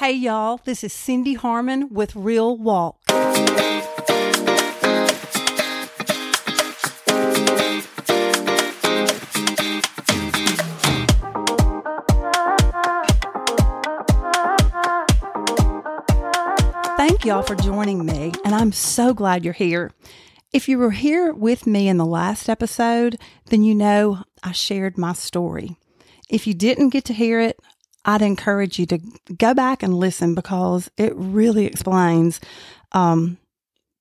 Hey, y'all, this is Cindy Harmon with Real Walk. Thank y'all for joining me, and I'm so glad you're here. If you were here with me in the last episode, then you know I shared my story. If you didn't get to hear it, I'd encourage you to go back and listen because it really explains um,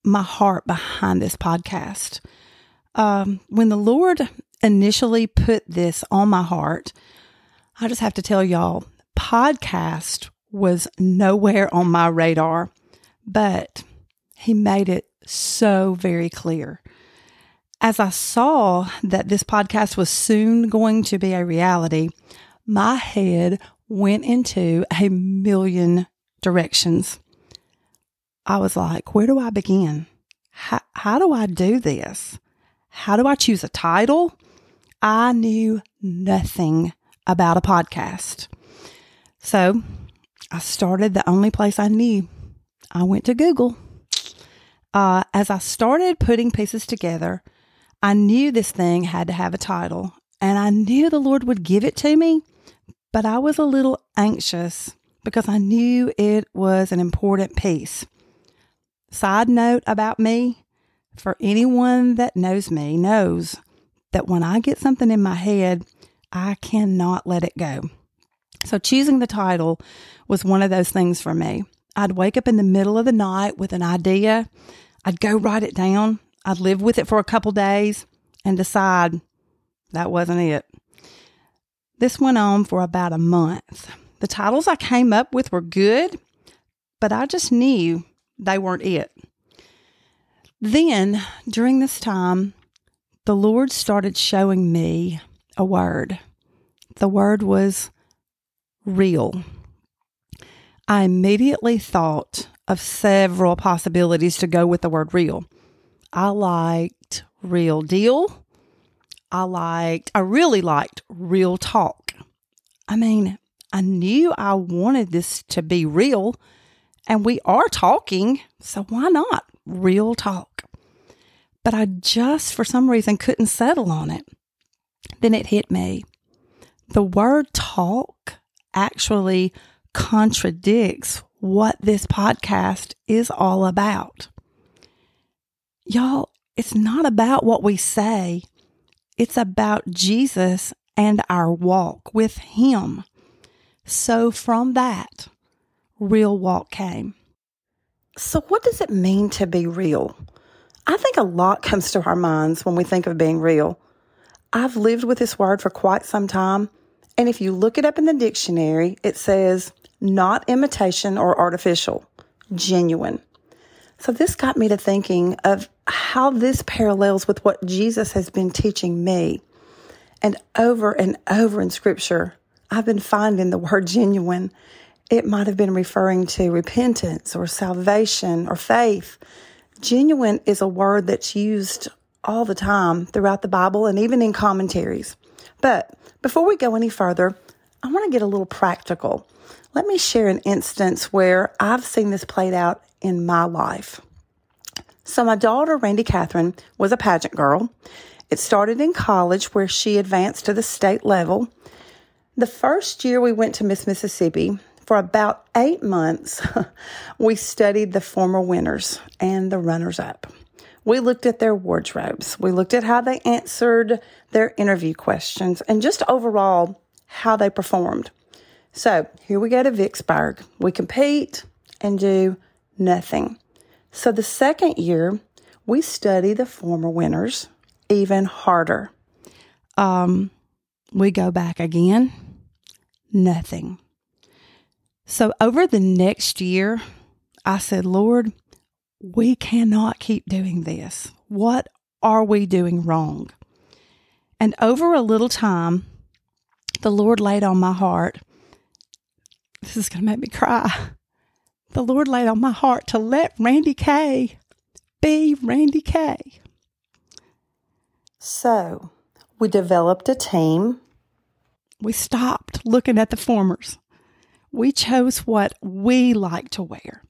my heart behind this podcast. Um, when the Lord initially put this on my heart, I just have to tell y'all, podcast was nowhere on my radar, but He made it so very clear. As I saw that this podcast was soon going to be a reality, my head went into a million directions. I was like, where do I begin? How, how do I do this? How do I choose a title? I knew nothing about a podcast. So I started the only place I knew. I went to Google. Uh, as I started putting pieces together, I knew this thing had to have a title, and I knew the Lord would give it to me but I was a little anxious because I knew it was an important piece. Side note about me for anyone that knows me knows that when I get something in my head, I cannot let it go. So, choosing the title was one of those things for me. I'd wake up in the middle of the night with an idea, I'd go write it down, I'd live with it for a couple days, and decide that wasn't it. This went on for about a month. The titles I came up with were good, but I just knew they weren't it. Then, during this time, the Lord started showing me a word. The word was real. I immediately thought of several possibilities to go with the word real. I liked real deal. I liked, I really liked real talk. I mean, I knew I wanted this to be real, and we are talking, so why not real talk? But I just, for some reason, couldn't settle on it. Then it hit me. The word talk actually contradicts what this podcast is all about. Y'all, it's not about what we say, it's about Jesus and our walk with Him. So from that, real walk came. So, what does it mean to be real? I think a lot comes to our minds when we think of being real. I've lived with this word for quite some time, and if you look it up in the dictionary, it says not imitation or artificial, genuine. So this got me to thinking of how this parallels with what Jesus has been teaching me. And over and over in scripture, I've been finding the word genuine. It might have been referring to repentance or salvation or faith. Genuine is a word that's used all the time throughout the Bible and even in commentaries. But before we go any further, I want to get a little practical. Let me share an instance where I've seen this played out in my life. So, my daughter, Randy Catherine, was a pageant girl. It started in college where she advanced to the state level. The first year we went to Miss Mississippi, for about eight months, we studied the former winners and the runners up. We looked at their wardrobes. We looked at how they answered their interview questions and just overall how they performed. So here we go to Vicksburg. We compete and do nothing. So the second year, we study the former winners even harder. Um, we go back again, nothing. So over the next year, I said, Lord, we cannot keep doing this. What are we doing wrong? And over a little time, the Lord laid on my heart, this is going to make me cry the Lord laid on my heart to let Randy Kay be Randy Kay. So we developed a team. We stopped looking at the formers. We chose what we like to wear.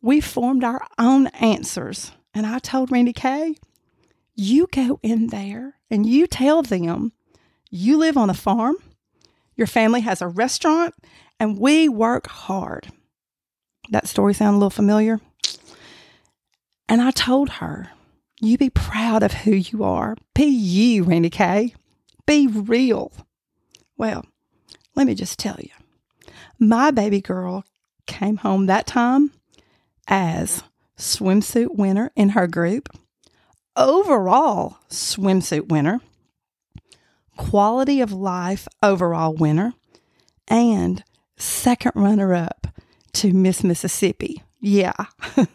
We formed our own answers. And I told Randy Kay, you go in there and you tell them you live on a farm, your family has a restaurant, and we work hard. That story sound a little familiar? And I told her, you be proud of who you are. Be you, Randy Kay. Be real. Well, let me just tell you, my baby girl came home that time as swimsuit winner in her group, overall swimsuit winner, quality of life overall winner, and second runner up to Miss Mississippi. Yeah,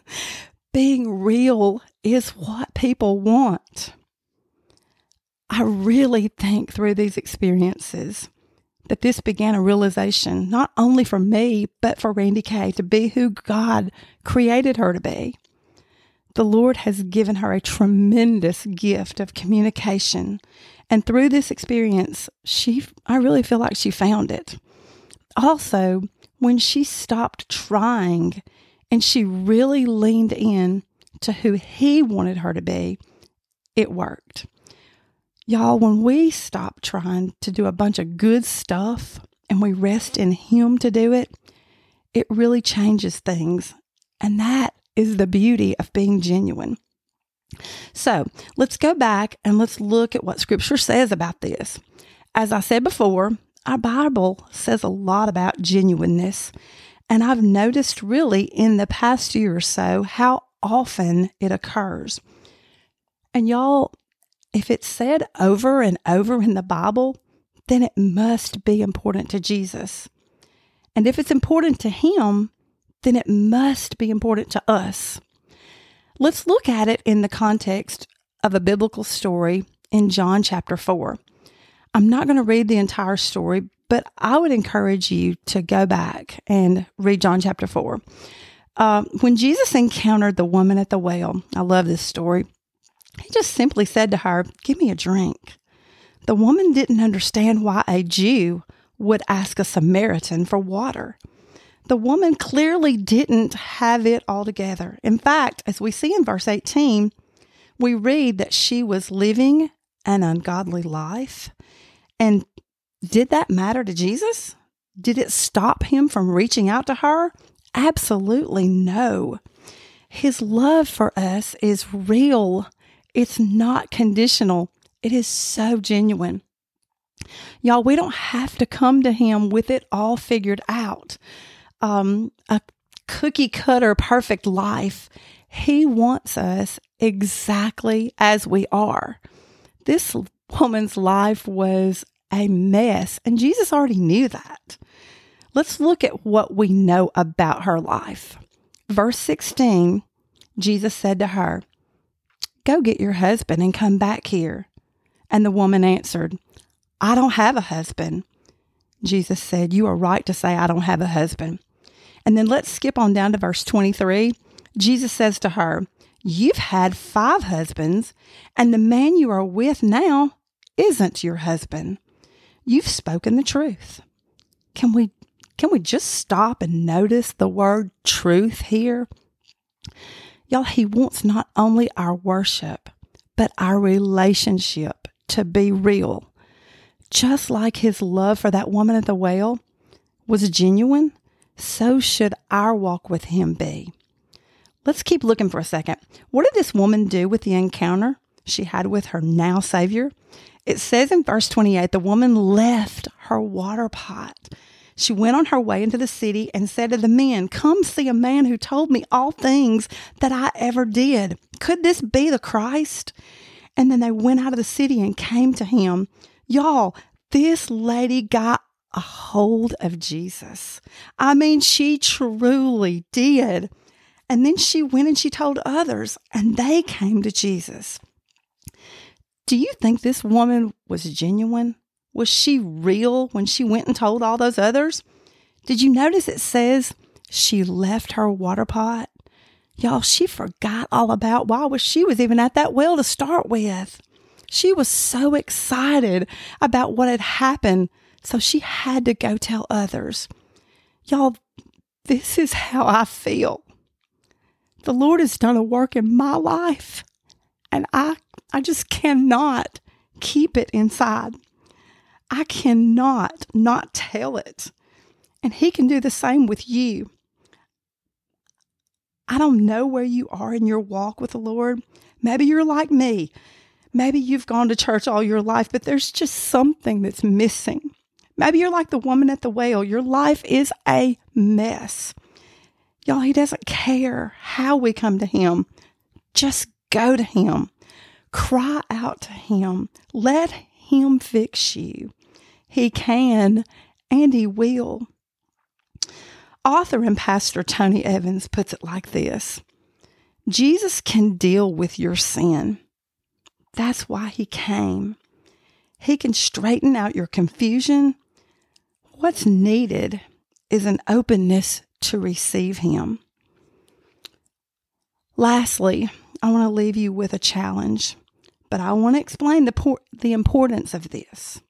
being real is what people want. I really think through these experiences that this began a realization, not only for me, but for Randy Kay to be who God created her to be. The Lord has given her a tremendous gift of communication. And through this experience, she, I really feel like she found it. Also, when she stopped trying and she really leaned in to who He wanted her to be, it worked. Y'all, when we stop trying to do a bunch of good stuff and we rest in Him to do it, it really changes things. And that is the beauty of being genuine. So let's go back and let's look at what Scripture says about this. As I said before, our Bible says a lot about genuineness. And I've noticed really in the past year or so how often it occurs. And y'all, if it's said over and over in the Bible, then it must be important to Jesus. And if it's important to Him, then it must be important to us. Let's look at it in the context of a biblical story in John chapter 4. I'm not going to read the entire story, but I would encourage you to go back and read John chapter 4. Uh, when Jesus encountered the woman at the well, I love this story. He just simply said to her, Give me a drink. The woman didn't understand why a Jew would ask a Samaritan for water. The woman clearly didn't have it all together. In fact, as we see in verse 18, we read that she was living an ungodly life. And did that matter to Jesus? Did it stop him from reaching out to her? Absolutely no. His love for us is real it's not conditional, it is so genuine. Y'all, we don't have to come to Him with it all figured out. Um, a cookie cutter perfect life. He wants us exactly as we are. This woman's life was a mess, and Jesus already knew that. Let's look at what we know about her life. Verse 16, Jesus said to her, Go get your husband and come back here. And the woman answered, I don't have a husband. Jesus said, You are right to say, I don't have a husband. And then let's skip on down to verse 23. Jesus says to her, You've had five husbands, and the man you are with now isn't your husband. You've spoken the truth. Can we can we just stop and notice the word truth here? Y'all, He wants not only our worship, but our relationship to be real. Just like His love for that woman at the well was genuine, so should our walk with Him be. Let's keep looking for a second. What did this woman do with the encounter she had with her now Savior? It says in verse 28 the woman left her water pot she went on her way into the city and said to the men, Come see a man who told me all things that I ever did. Could this be the Christ? And then they went out of the city and came to him. Y'all, this lady got a hold of Jesus. I mean, she truly did. And then she went and she told others, and they came to Jesus. Do you think this woman was genuine? Was she real when she went and told all those others? Did you notice it says she left her water pot? Y'all, she forgot all about why was she was even at that well to start with. She was so excited about what had happened, so she had to go tell others. Y'all, this is how I feel. The Lord has done a work in my life, and I, I just cannot keep it inside. I cannot not tell it. And He can do the same with you. I don't know where you are in your walk with the Lord. Maybe you're like me. Maybe you've gone to church all your life, but there's just something that's missing. Maybe you're like the woman at the well. Your life is a mess. Y'all, He doesn't care how we come to Him. Just go to Him. Cry out to Him. Let Him fix you. He can and He will. Author and pastor Tony Evans puts it like this Jesus can deal with your sin. That's why He came. He can straighten out your confusion. What's needed is an openness to receive Him. Lastly, I want to leave you with a challenge, but I want to explain the, por- the importance of this.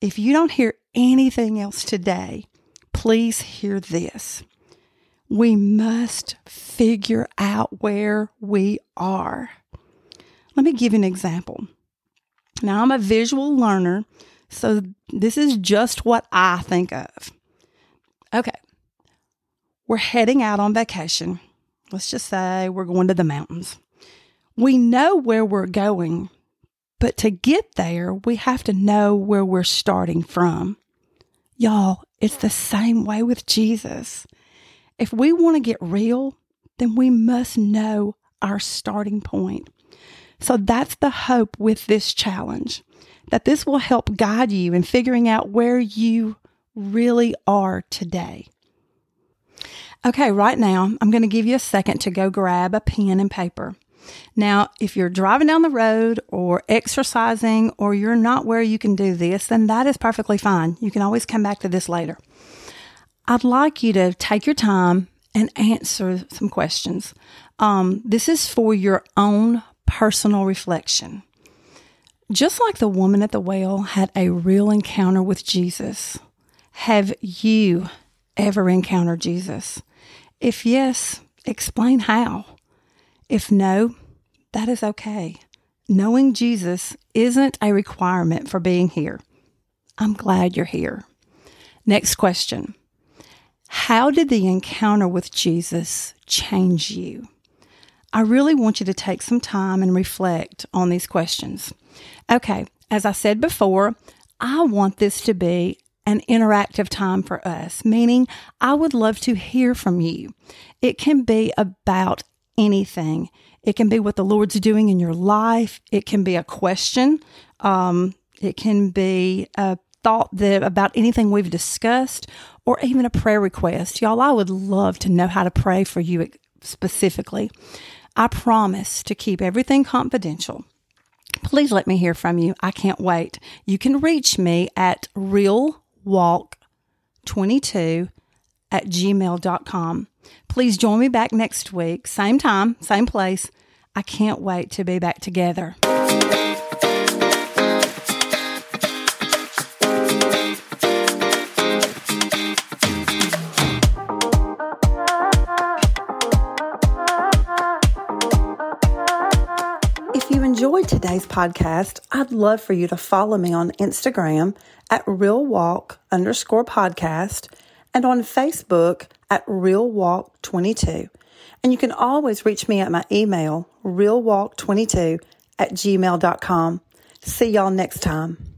If you don't hear anything else today, please hear this. We must figure out where we are. Let me give you an example. Now, I'm a visual learner, so this is just what I think of. Okay, we're heading out on vacation. Let's just say we're going to the mountains. We know where we're going, but to get there, we have to know where we're starting from. Y'all, it's the same way with Jesus. If we want to get real, then we must know our starting point. So that's the hope with this challenge that this will help guide you in figuring out where you really are today. Okay, right now, I'm going to give you a second to go grab a pen and paper. Now, if you're driving down the road or exercising or you're not where you can do this, then that is perfectly fine. You can always come back to this later. I'd like you to take your time and answer some questions. Um, this is for your own personal reflection. Just like the woman at the well had a real encounter with Jesus, have you ever encountered Jesus? If yes, explain how. If no, that is okay. Knowing Jesus isn't a requirement for being here. I'm glad you're here. Next question How did the encounter with Jesus change you? I really want you to take some time and reflect on these questions. Okay, as I said before, I want this to be an interactive time for us, meaning I would love to hear from you. It can be about anything. It can be what the Lord's doing in your life. It can be a question. Um, it can be a thought that about anything we've discussed, or even a prayer request. Y'all, I would love to know how to pray for you specifically. I promise to keep everything confidential. Please let me hear from you. I can't wait. You can reach me at realwalk22 at gmail.com. Please join me back next week, same time, same place. I can't wait to be back together. If you enjoyed today's podcast, I'd love for you to follow me on Instagram at realwalk underscore podcast and on Facebook at realwalk22. And you can always reach me at my email, realwalk22 at gmail.com. See y'all next time.